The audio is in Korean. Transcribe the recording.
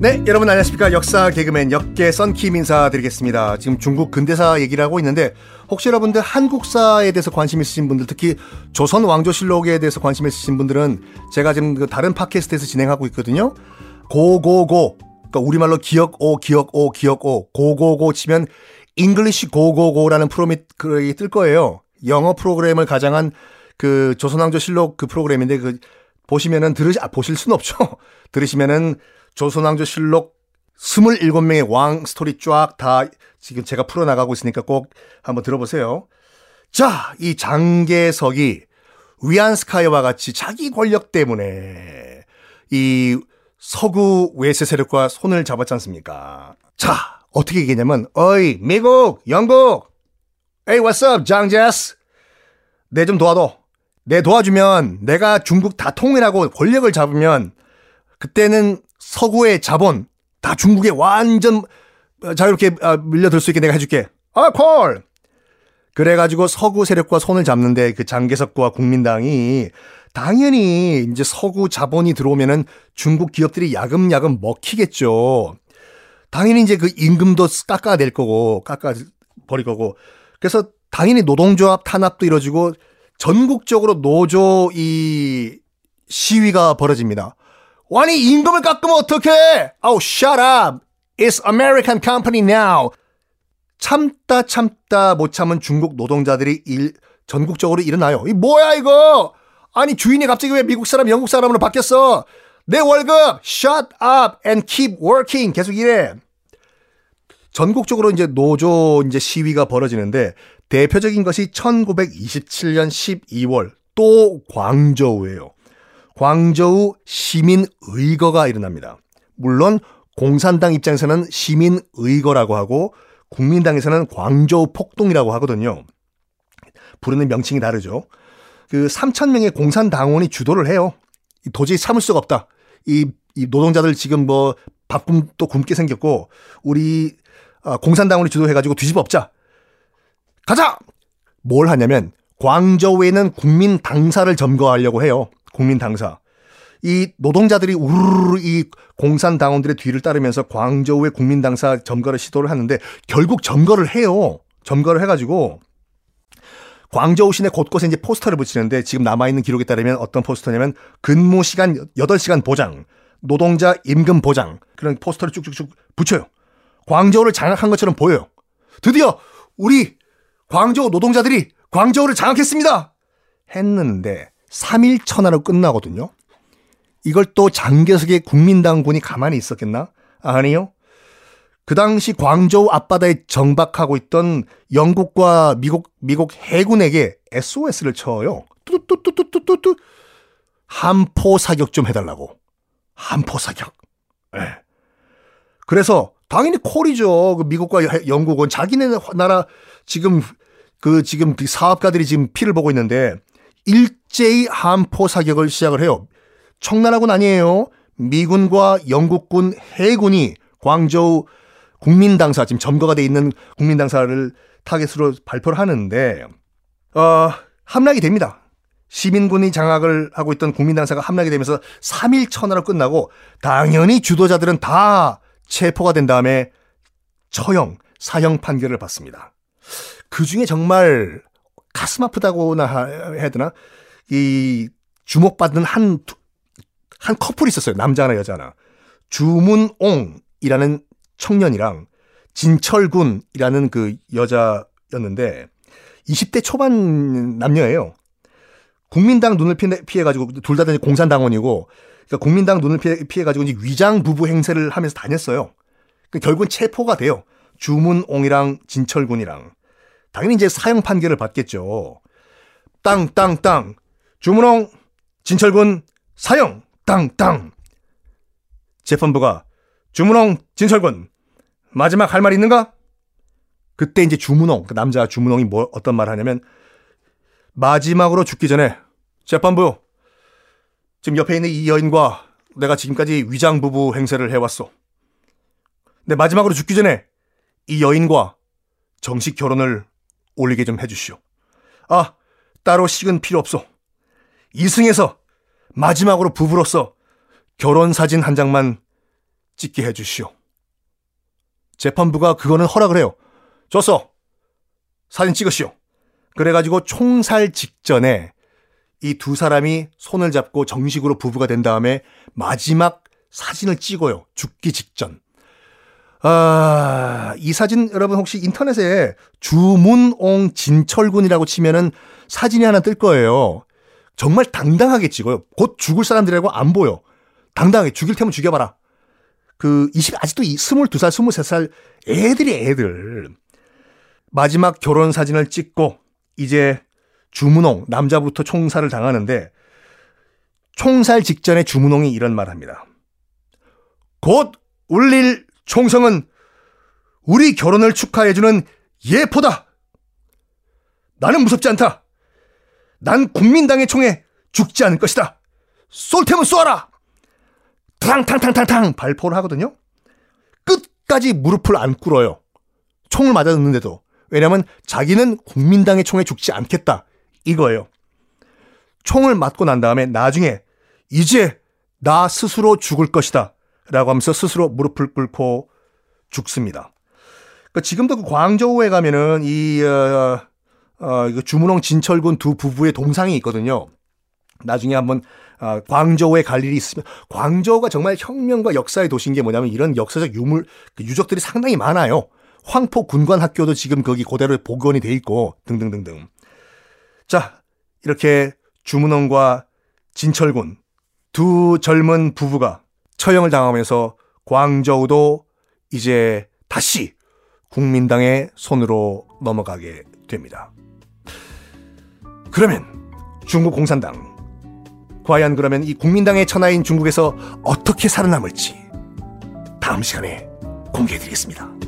네, 여러분 안녕하십니까. 역사 개그맨 역계 썬킴 인사드리겠습니다. 지금 중국 근대사 얘기를 하고 있는데 혹시 여러분들 한국사에 대해서 관심 있으신 분들 특히 조선 왕조실록에 대해서 관심 있으신 분들은 제가 지금 그 다른 팟캐스트에서 진행하고 있거든요. 고고고 그러니까 우리말로 기역 오 기역 오 기역 오 고고고 치면 잉글리시 고고고라는 프로그램이 뜰 거예요. 영어 프로그램을 가장한 그 조선왕조 실록 그 프로그램인데 그 보시면은 들으시 아 보실 수는 없죠. 들으시면은 조선왕조 실록 27명의 왕 스토리 쫙 다 지금 제가 풀어 나가고 있으니까 꼭 한번 들어보세요. 자, 이 장계석이 위안스카이와 같이 자기 권력 때문에 이 서구 외세 세력과 손을 잡았지 않습니까? 자, 어떻게 얘기했냐면, 어이, 미국, 영국, 에이, up, 장제스? 내 좀 도와줘. 내 도와주면 내가 중국 다 통일하고 권력을 잡으면 그때는 서구의 자본 다 중국에 완전 자유롭게 아, 밀려들 수 있게 내가 해줄게. 아, 콜! 그래가지고 서구 세력과 손을 잡는데 그 장개석과 국민당이 당연히 이제 서구 자본이 들어오면은 중국 기업들이 야금야금 먹히겠죠. 당연히 이제 그 임금도 깎아낼 거고, 깎아버릴 거고. 그래서 당연히 노동조합 탄압도 이루어지고 전국적으로 노조 이 시위가 벌어집니다. 아니 임금을 깎으면 어떡해? 아우 shut up. It's American company now. 참다 참다 못 참은 중국 노동자들이 일, 전국적으로 일어나요. 이 뭐야 이거? 아니 주인이 갑자기 왜 미국 사람 영국 사람으로 바뀌었어? 내 월급 shut up and keep working 계속 일해. 전국적으로 이제 노조 이제 시위가 벌어지는데 대표적인 것이 1927년 12월 또 광저우예요. 광저우 시민의거가 일어납니다. 물론 공산당 입장에서는 시민의거라고 하고 국민당에서는 광저우 폭동이라고 하거든요. 부르는 명칭이 다르죠. 그 3천 명의 공산당원이 주도를 해요. 도저히 참을 수가 없다. 이, 이 노동자들 지금 뭐 밥굶도 굶게 생겼고 우리 아, 공산당원이 주도해가지고 뒤집어 엎자. 가자! 뭘 하냐면 광저우에는 국민 당사를 점거하려고 해요. 국민 당사. 이 노동자들이 우르르 이 공산 당원들의 뒤를 따르면서 광저우의 국민 당사 점거를 시도를 하는데 결국 점거를 해요. 점거를 해가지고 광저우 시내 곳곳에 이제 포스터를 붙이는데 지금 남아있는 기록에 따르면 어떤 포스터냐면 근무 시간 8시간 보장, 노동자 임금 보장 그런 포스터를 쭉쭉쭉 붙여요. 광저우를 장악한 것처럼 보여요. 드디어 우리 광저우 노동자들이 광저우를 장악했습니다. 했는데 3일 천하로 끝나거든요. 이걸 또 장개석의 국민당군이 가만히 있었겠나? 아니요. 그 당시 광저우 앞바다에 정박하고 있던 영국과 미국 미국 해군에게 SOS를 쳐요. 뚜뚜뚜뚜뚜뚜 한포 사격 좀 해달라고. 한포 사격. 네. 그래서 당연히 콜이죠. 그 미국과 영국은 자기네 나라 지금 그 지금 그 사업가들이 지금 피를 보고 있는데 일제히 한포 사격을 시작을 해요. 청나라군 아니에요. 미군과 영국군 해군이 광저우 국민당사 지금 점거가 돼 있는 국민당사를 타겟으로 발표를 하는데 어, 함락이 됩니다. 시민군이 장악을 하고 있던 국민당사가 함락이 되면서 3일 천하로 끝나고 당연히 주도자들은 다 체포가 된 다음에 처형, 사형 판결을 받습니다. 그 중에 정말 가슴 아프다고나 해야 되나? 이 주목받는 한, 한 커플이 있었어요. 남자나 여자나. 주문옹이라는 청년이랑 진철군이라는 그 여자였는데 20대 초반 남녀예요. 국민당 눈을 피해가지고 둘 다 공산당원이고 그러니까 국민당 눈을 피해, 가지고 위장 부부 행세를 하면서 다녔어요. 그러니까 결국은 체포가 돼요. 주문옹이랑 진철군이랑 당연히 이제 사형 판결을 받겠죠. 땅, 땅, 땅. 주문홍, 진철군, 사형, 땅, 땅. 재판부가 주문홍, 진철군, 마지막 할 말 있는가? 그때 이제 주문홍, 그 남자 주문홍이 뭐, 어떤 말 하냐면, 마지막으로 죽기 전에, 재판부, 지금 옆에 있는 이 여인과 내가 지금까지 위장 부부 행세를 해왔어. 내 마지막으로 죽기 전에 이 여인과 정식 결혼을 올리게 좀 해주시오. 아, 따로 식은 필요 없어. 이승에서 마지막으로 부부로서 결혼 사진 한 장만 찍게 해주시오. 재판부가 그거는 허락을 해요. 줬어. 사진 찍으시오. 그래가지고 총살 직전에 이 두 사람이 손을 잡고 정식으로 부부가 된 다음에 마지막 사진을 찍어요. 죽기 직전. 아, 이 사진 여러분 혹시 인터넷에 주문옹 진철군이라고 치면은 사진이 하나 뜰 거예요. 정말 당당하게 찍어요. 곧 죽을 사람들이라고 안 보여. 당당하게 죽일 테면 죽여봐라. 그 20, 아직도 22살, 23살 애들이 애들. 마지막 결혼 사진을 찍고 이제 주문홍, 남자부터 총살을 당하는데 총살 직전에 주문홍이 이런 말 합니다. 곧 울릴 총성은 우리 결혼을 축하해주는 예포다. 나는 무섭지 않다. 난 국민당의 총에 죽지 않을 것이다. 쏠 테면 쏘아라. 탕탕탕탕탕 발포를 하거든요. 끝까지 무릎을 안 꿇어요. 총을 맞았는데도. 왜냐면 자기는 국민당의 총에 죽지 않겠다. 이거예요. 총을 맞고 난 다음에 나중에 이제 나 스스로 죽을 것이다. 라고 하면서 스스로 무릎을 꿇고 죽습니다. 그러니까 지금도 그 광저우에 가면은 이, 어, 어, 주문홍 진철군 두 부부의 동상이 있거든요. 나중에 한번 어, 광저우에 갈 일이 있으면 광저우가 정말 혁명과 역사의 도시인 게 뭐냐면 이런 역사적 유물 그 유적들이 상당히 많아요. 황포 군관 학교도 지금 거기 그대로 복원이 돼 있고 등등등등. 자 이렇게 주문원과 진철군 두 젊은 부부가 처형을 당하면서 광저우도 이제 다시 국민당의 손으로 넘어가게 됩니다. 그러면 중국 공산당 과연 그러면 이 국민당의 천하인 중국에서 어떻게 살아남을지 다음 시간에 공개해드리겠습니다.